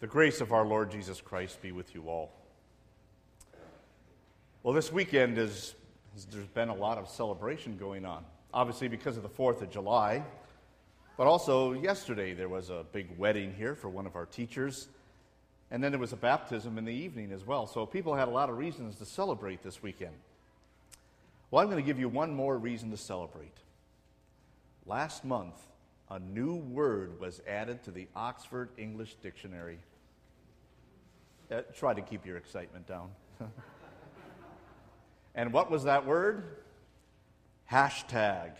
The grace of our Lord Jesus Christ be with you all. Well, this weekend is, there's been a lot of celebration going on. Obviously, because of the 4th of July, but also yesterday there was a big wedding here for one of our teachers. And then there was a baptism in the evening as well. So people had a lot of reasons to celebrate this weekend. Well, I'm going to give you one more reason to celebrate. Last month, a new word was added to the Oxford English Dictionary. Uh, try to keep your excitement down. and what was that word? Hashtag.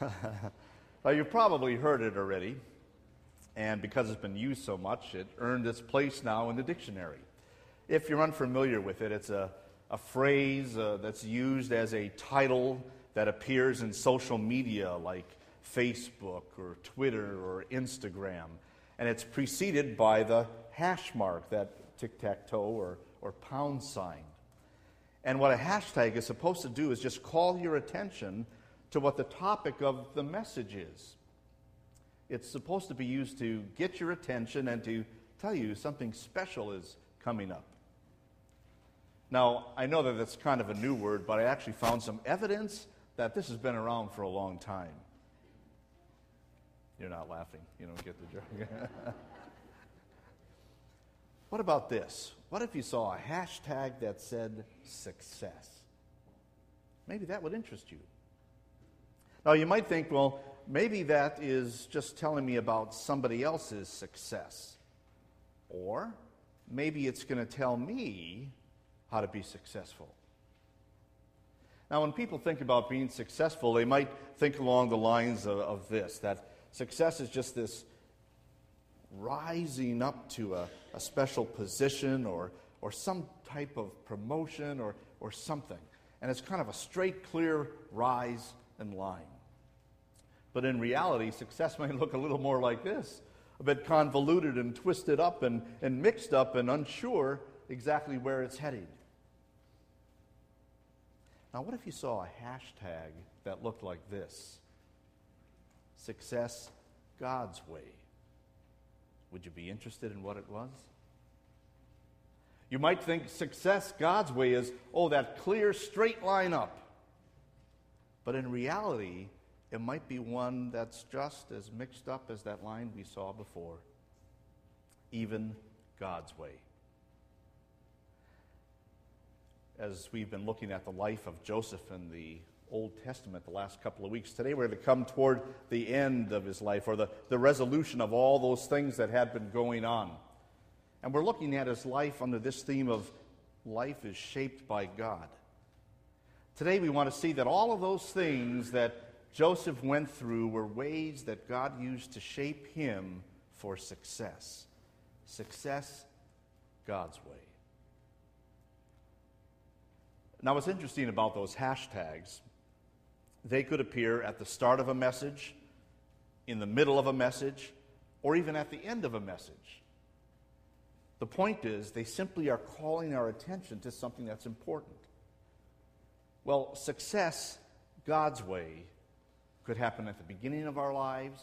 well, you've probably heard it already, and because it's been used so much, it earned its place now in the dictionary. If you're unfamiliar with it, it's a, a phrase uh, that's used as a title that appears in social media like Facebook or Twitter or Instagram. And it's preceded by the hash mark, that tic tac toe or, or pound sign. And what a hashtag is supposed to do is just call your attention to what the topic of the message is. It's supposed to be used to get your attention and to tell you something special is coming up. Now, I know that that's kind of a new word, but I actually found some evidence that this has been around for a long time. You're not laughing. You don't get the joke. what about this? What if you saw a hashtag that said success? Maybe that would interest you. Now, you might think, well, maybe that is just telling me about somebody else's success. Or maybe it's going to tell me how to be successful. Now, when people think about being successful, they might think along the lines of, of this that Success is just this rising up to a, a special position or, or some type of promotion or, or something. And it's kind of a straight, clear rise and line. But in reality, success may look a little more like this a bit convoluted and twisted up and, and mixed up and unsure exactly where it's heading. Now, what if you saw a hashtag that looked like this? Success God's way. Would you be interested in what it was? You might think success God's way is, oh, that clear, straight line up. But in reality, it might be one that's just as mixed up as that line we saw before. Even God's way. As we've been looking at the life of Joseph and the Old Testament the last couple of weeks. Today we're going to come toward the end of his life or the, the resolution of all those things that had been going on. And we're looking at his life under this theme of life is shaped by God. Today we want to see that all of those things that Joseph went through were ways that God used to shape him for success. Success God's way. Now, what's interesting about those hashtags they could appear at the start of a message, in the middle of a message, or even at the end of a message. The point is, they simply are calling our attention to something that's important. Well, success, God's way, could happen at the beginning of our lives,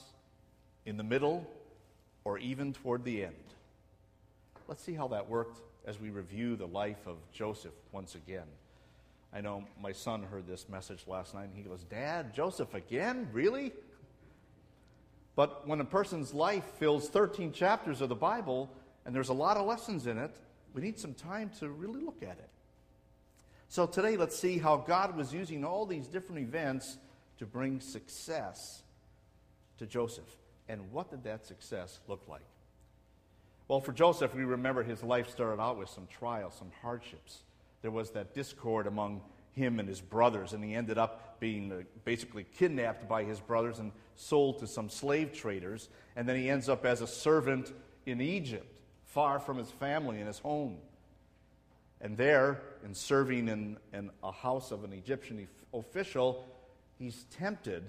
in the middle, or even toward the end. Let's see how that worked as we review the life of Joseph once again. I know my son heard this message last night and he goes, Dad, Joseph again? Really? But when a person's life fills 13 chapters of the Bible and there's a lot of lessons in it, we need some time to really look at it. So today, let's see how God was using all these different events to bring success to Joseph. And what did that success look like? Well, for Joseph, we remember his life started out with some trials, some hardships there was that discord among him and his brothers, and he ended up being uh, basically kidnapped by his brothers and sold to some slave traders. And then he ends up as a servant in Egypt, far from his family and his home. And there, in serving in, in a house of an Egyptian official, he's tempted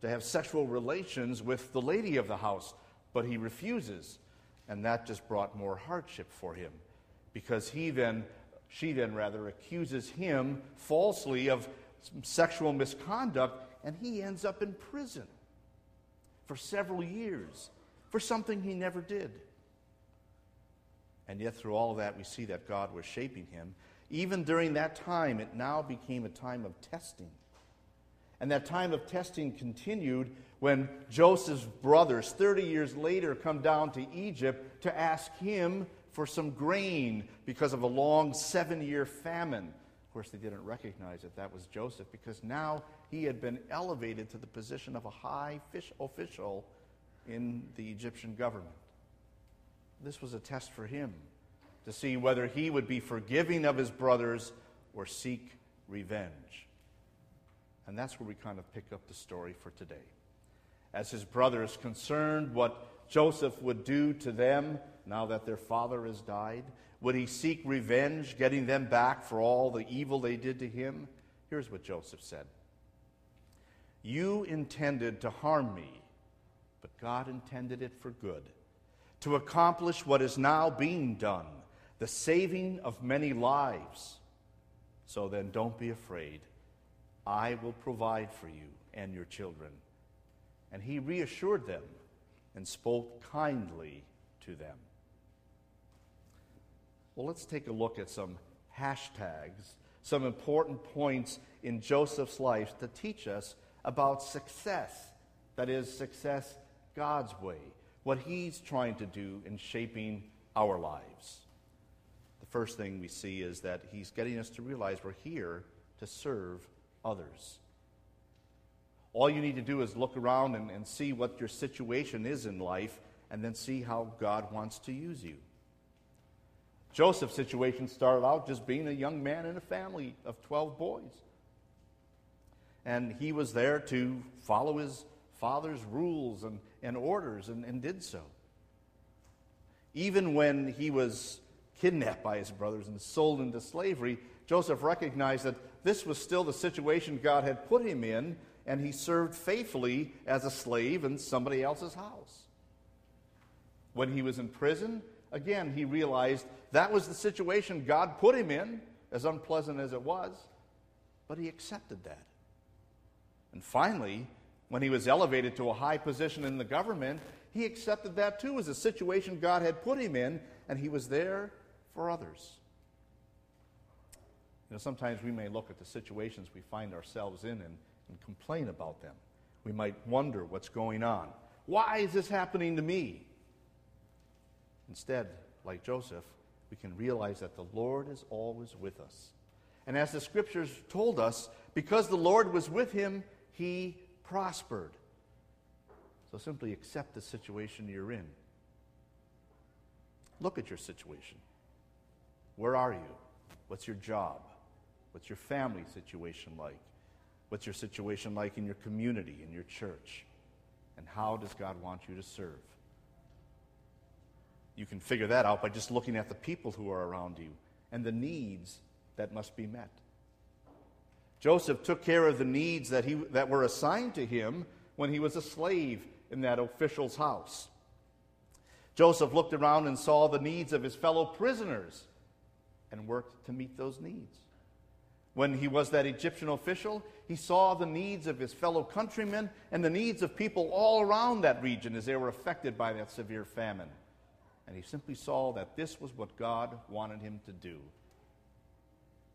to have sexual relations with the lady of the house, but he refuses. And that just brought more hardship for him because he then she then rather accuses him falsely of sexual misconduct, and he ends up in prison for several years for something he never did. And yet, through all of that, we see that God was shaping him. Even during that time, it now became a time of testing. And that time of testing continued when Joseph's brothers, 30 years later, come down to Egypt to ask him for some grain because of a long seven year famine. Of course, they didn't recognize that that was Joseph because now he had been elevated to the position of a high fish official in the Egyptian government. This was a test for him to see whether he would be forgiving of his brothers or seek revenge. And that's where we kind of pick up the story for today. As his brothers concerned what Joseph would do to them now that their father has died, would he seek revenge, getting them back for all the evil they did to him? Here's what Joseph said You intended to harm me, but God intended it for good, to accomplish what is now being done, the saving of many lives. So then, don't be afraid. I will provide for you and your children. And he reassured them and spoke kindly to them. Well, let's take a look at some hashtags, some important points in Joseph's life to teach us about success. That is, success God's way, what he's trying to do in shaping our lives. The first thing we see is that he's getting us to realize we're here to serve others. All you need to do is look around and, and see what your situation is in life and then see how God wants to use you. Joseph's situation started out just being a young man in a family of 12 boys. And he was there to follow his father's rules and, and orders and, and did so. Even when he was kidnapped by his brothers and sold into slavery, Joseph recognized that this was still the situation God had put him in, and he served faithfully as a slave in somebody else's house. When he was in prison, again, he realized that was the situation God put him in, as unpleasant as it was, but he accepted that. And finally, when he was elevated to a high position in the government, he accepted that too as a situation God had put him in, and he was there for others. You know, sometimes we may look at the situations we find ourselves in and, and complain about them. We might wonder what's going on. Why is this happening to me? Instead, like Joseph, we can realize that the Lord is always with us. And as the scriptures told us, because the Lord was with him, he prospered. So simply accept the situation you're in. Look at your situation. Where are you? What's your job? What's your family situation like? What's your situation like in your community, in your church? And how does God want you to serve? You can figure that out by just looking at the people who are around you and the needs that must be met. Joseph took care of the needs that, he, that were assigned to him when he was a slave in that official's house. Joseph looked around and saw the needs of his fellow prisoners and worked to meet those needs. When he was that Egyptian official, he saw the needs of his fellow countrymen and the needs of people all around that region as they were affected by that severe famine. And he simply saw that this was what God wanted him to do.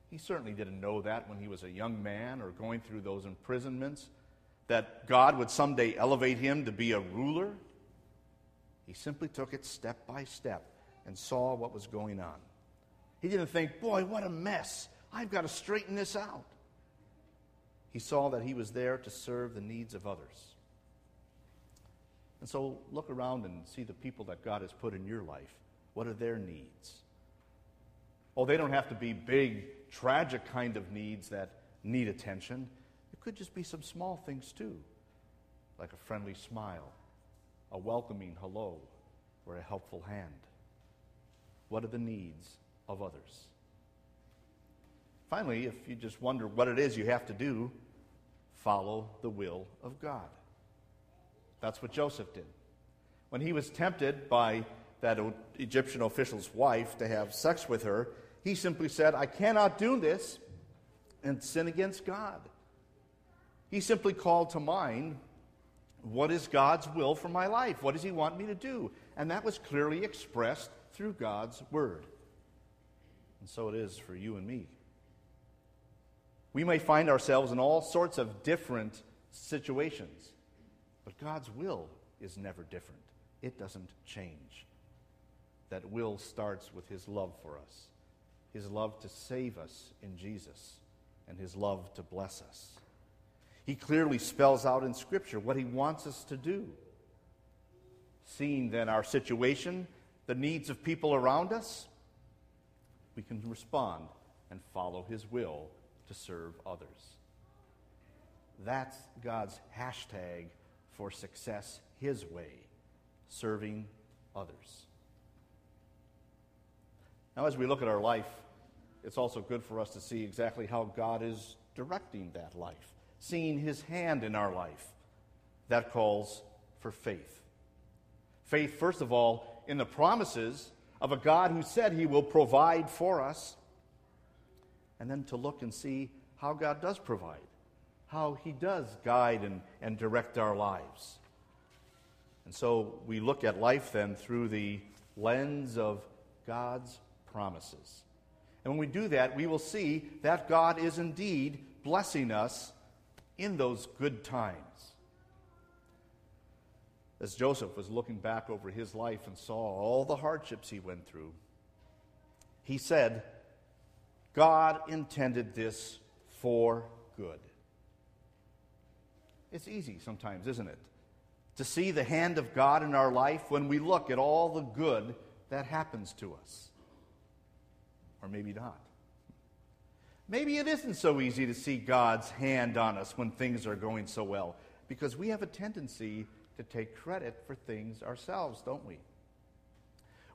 He certainly didn't know that when he was a young man or going through those imprisonments, that God would someday elevate him to be a ruler. He simply took it step by step and saw what was going on. He didn't think, boy, what a mess. I've got to straighten this out. He saw that he was there to serve the needs of others. And so look around and see the people that God has put in your life. What are their needs? Oh, they don't have to be big, tragic kind of needs that need attention. It could just be some small things too, like a friendly smile, a welcoming hello, or a helpful hand. What are the needs of others? Finally, if you just wonder what it is you have to do, follow the will of God. That's what Joseph did. When he was tempted by that Egyptian official's wife to have sex with her, he simply said, I cannot do this and sin against God. He simply called to mind what is God's will for my life? What does he want me to do? and that was clearly expressed through God's Word. And so it is for you and me. We may find ourselves in all sorts of different situations, but God's will is never different. It doesn't change. That will starts with His love for us, His love to save us in Jesus, and His love to bless us. He clearly spells out in Scripture what He wants us to do. Seeing then our situation, the needs of people around us, we can respond and follow His will to serve others. That's God's hashtag for success His way, serving others. Now, as we look at our life, it's also good for us to see exactly how God is directing that life, seeing His hand in our life. That calls for faith. Faith, first of all, in the promises of a God who said He will provide for us, and then to look and see how God does provide, how He does guide and, and direct our lives. And so we look at life then through the lens of God's promises. And when we do that, we will see that God is indeed blessing us in those good times. As Joseph was looking back over his life and saw all the hardships he went through, he said, God intended this for good. It's easy sometimes, isn't it? To see the hand of God in our life when we look at all the good that happens to us. Or maybe not. Maybe it isn't so easy to see God's hand on us when things are going so well, because we have a tendency to take credit for things ourselves, don't we?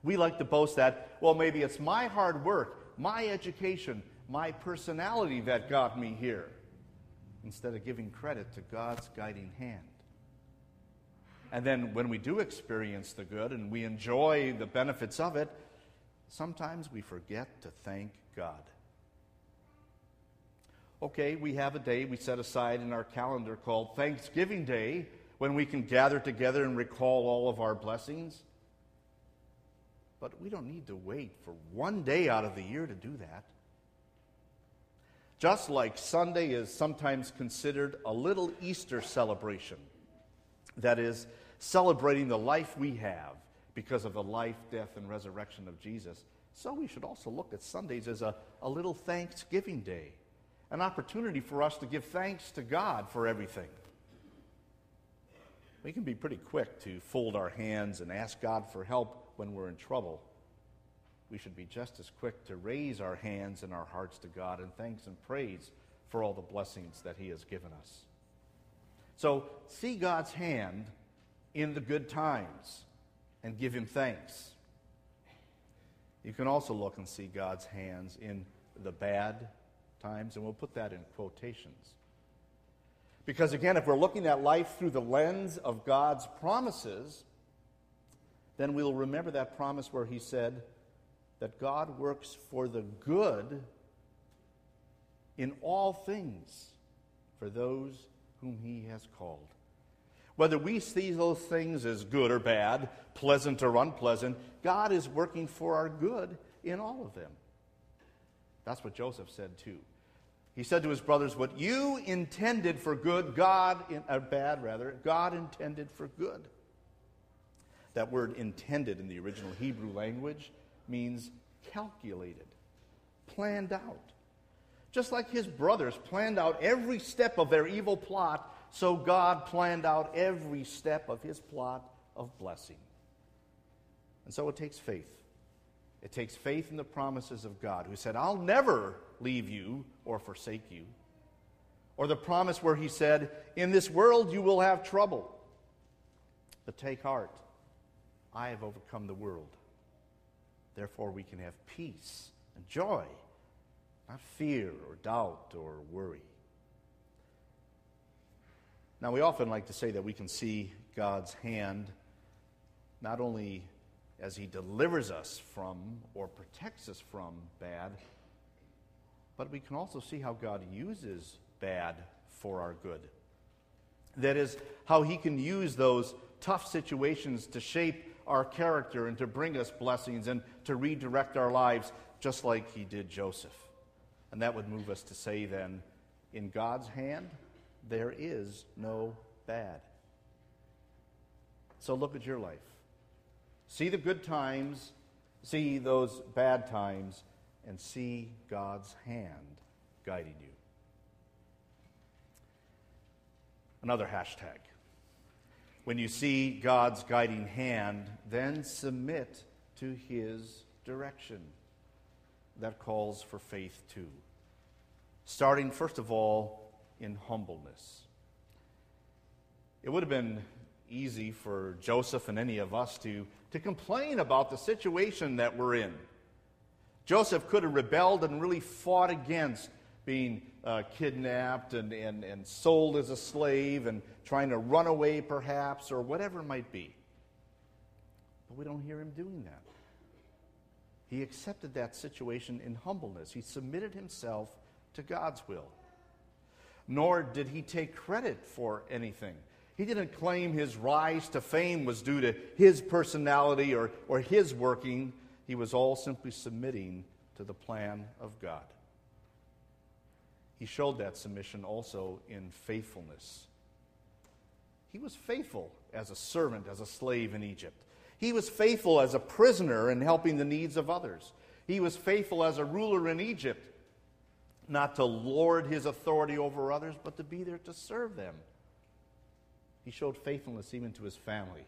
We like to boast that, well, maybe it's my hard work, my education, my personality that got me here, instead of giving credit to God's guiding hand. And then when we do experience the good and we enjoy the benefits of it, sometimes we forget to thank God. Okay, we have a day we set aside in our calendar called Thanksgiving Day when we can gather together and recall all of our blessings. But we don't need to wait for one day out of the year to do that. Just like Sunday is sometimes considered a little Easter celebration, that is, celebrating the life we have because of the life, death, and resurrection of Jesus, so we should also look at Sundays as a, a little Thanksgiving day, an opportunity for us to give thanks to God for everything. We can be pretty quick to fold our hands and ask God for help when we're in trouble we should be just as quick to raise our hands and our hearts to God in thanks and praise for all the blessings that He has given us. So, see God's hand in the good times and give Him thanks. You can also look and see God's hands in the bad times, and we'll put that in quotations. Because again, if we're looking at life through the lens of God's promises, then we'll remember that promise where He said, that God works for the good in all things for those whom he has called. Whether we see those things as good or bad, pleasant or unpleasant, God is working for our good in all of them. That's what Joseph said too. He said to his brothers, What you intended for good, God, in, uh, bad rather, God intended for good. That word intended in the original Hebrew language means calculated, planned out. Just like his brothers planned out every step of their evil plot, so God planned out every step of his plot of blessing. And so it takes faith. It takes faith in the promises of God, who said, I'll never leave you or forsake you. Or the promise where he said, In this world you will have trouble. But take heart, I have overcome the world. Therefore, we can have peace and joy, not fear or doubt or worry. Now, we often like to say that we can see God's hand not only as He delivers us from or protects us from bad, but we can also see how God uses bad for our good. That is, how He can use those tough situations to shape our character and to bring us blessings and to redirect our lives, just like he did Joseph. And that would move us to say then, in God's hand, there is no bad. So look at your life. See the good times, see those bad times, and see God's hand guiding you. Another hashtag. When you see God's guiding hand, then submit to his direction. That calls for faith too. Starting, first of all, in humbleness. It would have been easy for Joseph and any of us to, to complain about the situation that we're in. Joseph could have rebelled and really fought against being uh, kidnapped and, and, and sold as a slave and trying to run away, perhaps, or whatever it might be. But we don't hear him doing that. He accepted that situation in humbleness, he submitted himself to God's will. Nor did he take credit for anything. He didn't claim his rise to fame was due to his personality or, or his working. He was all simply submitting to the plan of God. He showed that submission also in faithfulness. He was faithful as a servant, as a slave in Egypt. He was faithful as a prisoner in helping the needs of others. He was faithful as a ruler in Egypt, not to lord his authority over others, but to be there to serve them. He showed faithfulness even to his family.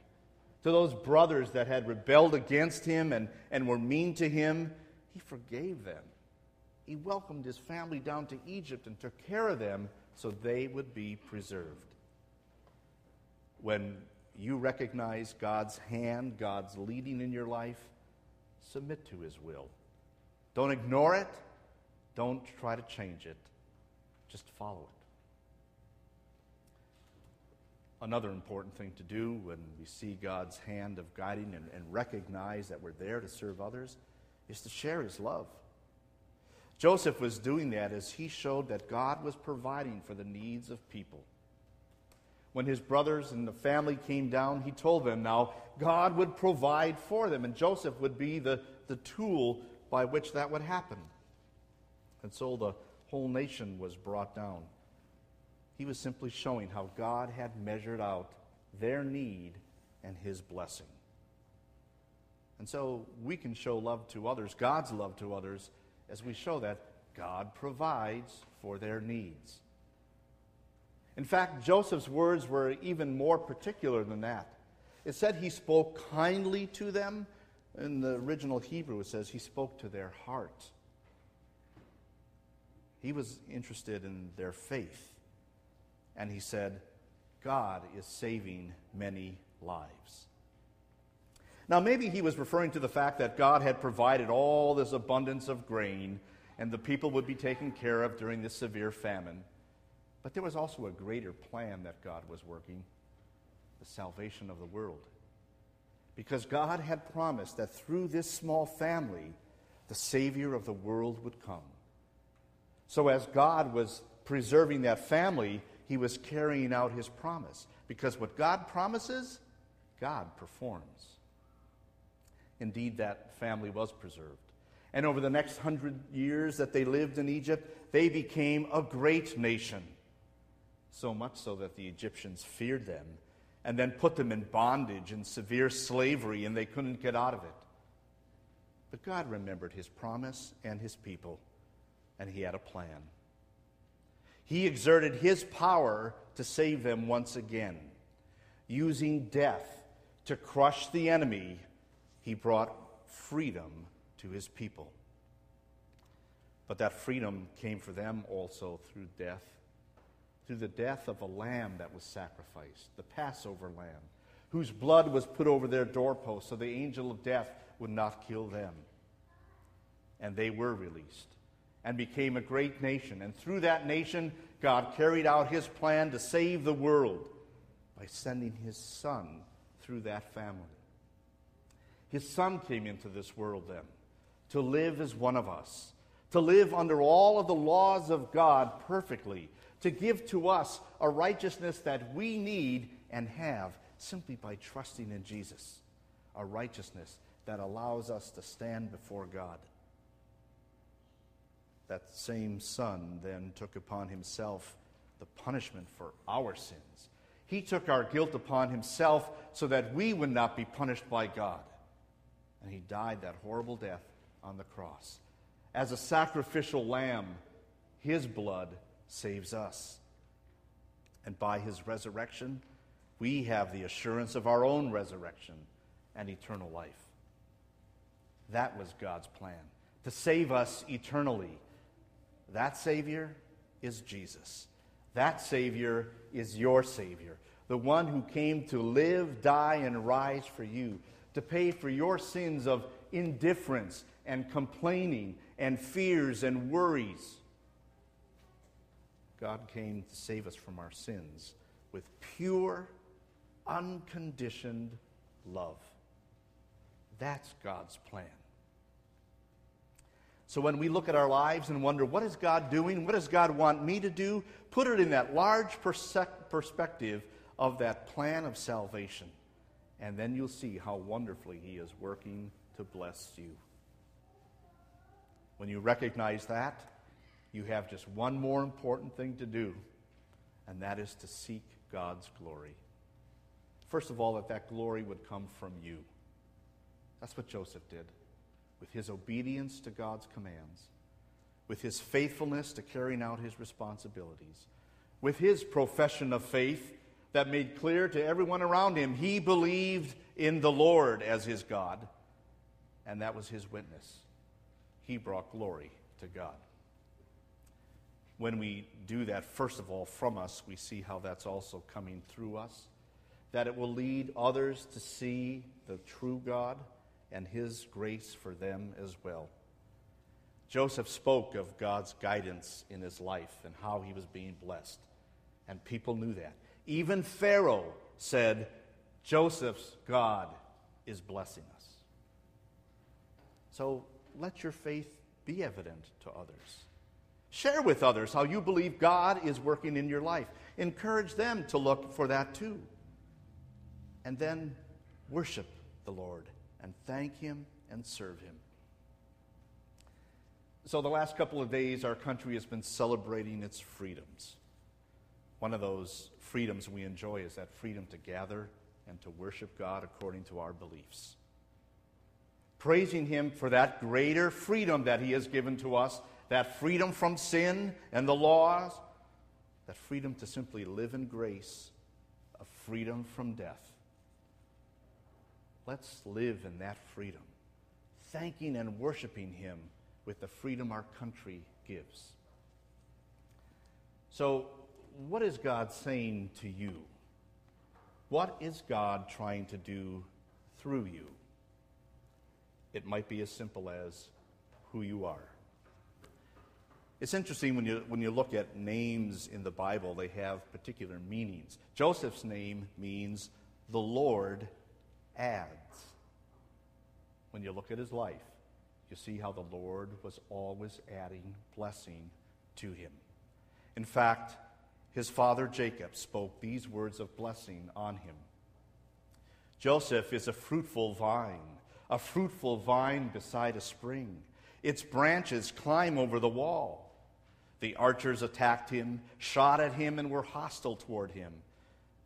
To those brothers that had rebelled against him and, and were mean to him, he forgave them he welcomed his family down to Egypt and took care of them so they would be preserved. When you recognize God's hand, God's leading in your life, submit to his will. Don't ignore it. Don't try to change it. Just follow it. Another important thing to do when we see God's hand of guiding and, and recognize that we're there to serve others is to share his love. Joseph was doing that as he showed that God was providing for the needs of people. When his brothers and the family came down, he told them now God would provide for them, and Joseph would be the, the tool by which that would happen. And so the whole nation was brought down. He was simply showing how God had measured out their need and his blessing. And so we can show love to others, God's love to others, as we show that God provides for their needs. In fact, Joseph's words were even more particular than that. It said he spoke kindly to them. In the original Hebrew, it says he spoke to their heart. He was interested in their faith. And he said, God is saving many lives. Now, maybe he was referring to the fact that God had provided all this abundance of grain and the people would be taken care of during this severe famine. But there was also a greater plan that God was working the salvation of the world. Because God had promised that through this small family, the Savior of the world would come. So, as God was preserving that family, he was carrying out his promise. Because what God promises, God performs. Indeed, that family was preserved. And over the next hundred years that they lived in Egypt, they became a great nation. So much so that the Egyptians feared them and then put them in bondage and severe slavery, and they couldn't get out of it. But God remembered his promise and his people, and he had a plan. He exerted his power to save them once again, using death to crush the enemy he brought freedom to his people. But that freedom came for them also through death, through the death of a lamb that was sacrificed, the Passover lamb, whose blood was put over their doorposts so the angel of death would not kill them. And they were released and became a great nation. And through that nation, God carried out his plan to save the world by sending his son through that family. His Son came into this world then to live as one of us, to live under all of the laws of God perfectly, to give to us a righteousness that we need and have simply by trusting in Jesus. a righteousness that allows us to stand before God. That same Son then took upon himself the punishment for our sins. He took our guilt upon himself so that we would not be punished by God. And he died that horrible death on the cross. As a sacrificial lamb, his blood saves us. And by his resurrection, we have the assurance of our own resurrection and eternal life. That was God's plan to save us eternally. That Savior is Jesus. That Savior is your Savior, the one who came to live, die, and rise for you, to pay for your sins of indifference and complaining and fears and worries. God came to save us from our sins with pure, unconditioned love. That's God's plan. So when we look at our lives and wonder, what is God doing? What does God want me to do? Put it in that large perspective of that plan of salvation. And then you'll see how wonderfully He is working to bless you. When you recognize that, you have just one more important thing to do, and that is to seek God's glory. First of all, that that glory would come from you. That's what Joseph did. With his obedience to God's commands, with his faithfulness to carrying out his responsibilities, with his profession of faith that made clear to everyone around him he believed in the Lord as his God, and that was his witness. He brought glory to God. When we do that, first of all, from us, we see how that's also coming through us, that it will lead others to see the true God and his grace for them as well. Joseph spoke of God's guidance in his life and how he was being blessed, and people knew that. Even Pharaoh said, Joseph's God is blessing us. So let your faith be evident to others. Share with others how you believe God is working in your life. Encourage them to look for that too. And then worship the Lord and thank Him and serve Him. So, the last couple of days, our country has been celebrating its freedoms. One of those freedoms we enjoy is that freedom to gather and to worship God according to our beliefs. Praising Him for that greater freedom that He has given to us, that freedom from sin and the laws, that freedom to simply live in grace, a freedom from death. Let's live in that freedom, thanking and worshiping Him with the freedom our country gives. So, what is God saying to you? What is God trying to do through you? It might be as simple as who you are. It's interesting when you, when you look at names in the Bible, they have particular meanings. Joseph's name means the Lord adds. When you look at his life, you see how the Lord was always adding blessing to him. In fact, his father Jacob spoke these words of blessing on him Joseph is a fruitful vine, a fruitful vine beside a spring. Its branches climb over the wall. The archers attacked him, shot at him, and were hostile toward him.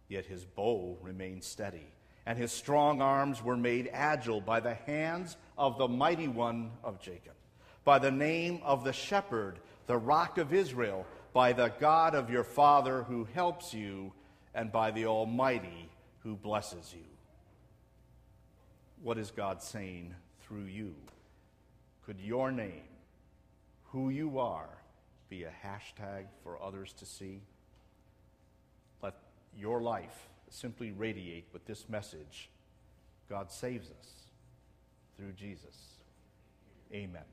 Yet his bow remained steady and his strong arms were made agile by the hands of the mighty one of Jacob, by the name of the shepherd, the rock of Israel, by the God of your father who helps you, and by the Almighty who blesses you. What is God saying through you? Could your name, who you are, be a hashtag for others to see? Let your life simply radiate with this message God saves us through Jesus. Amen.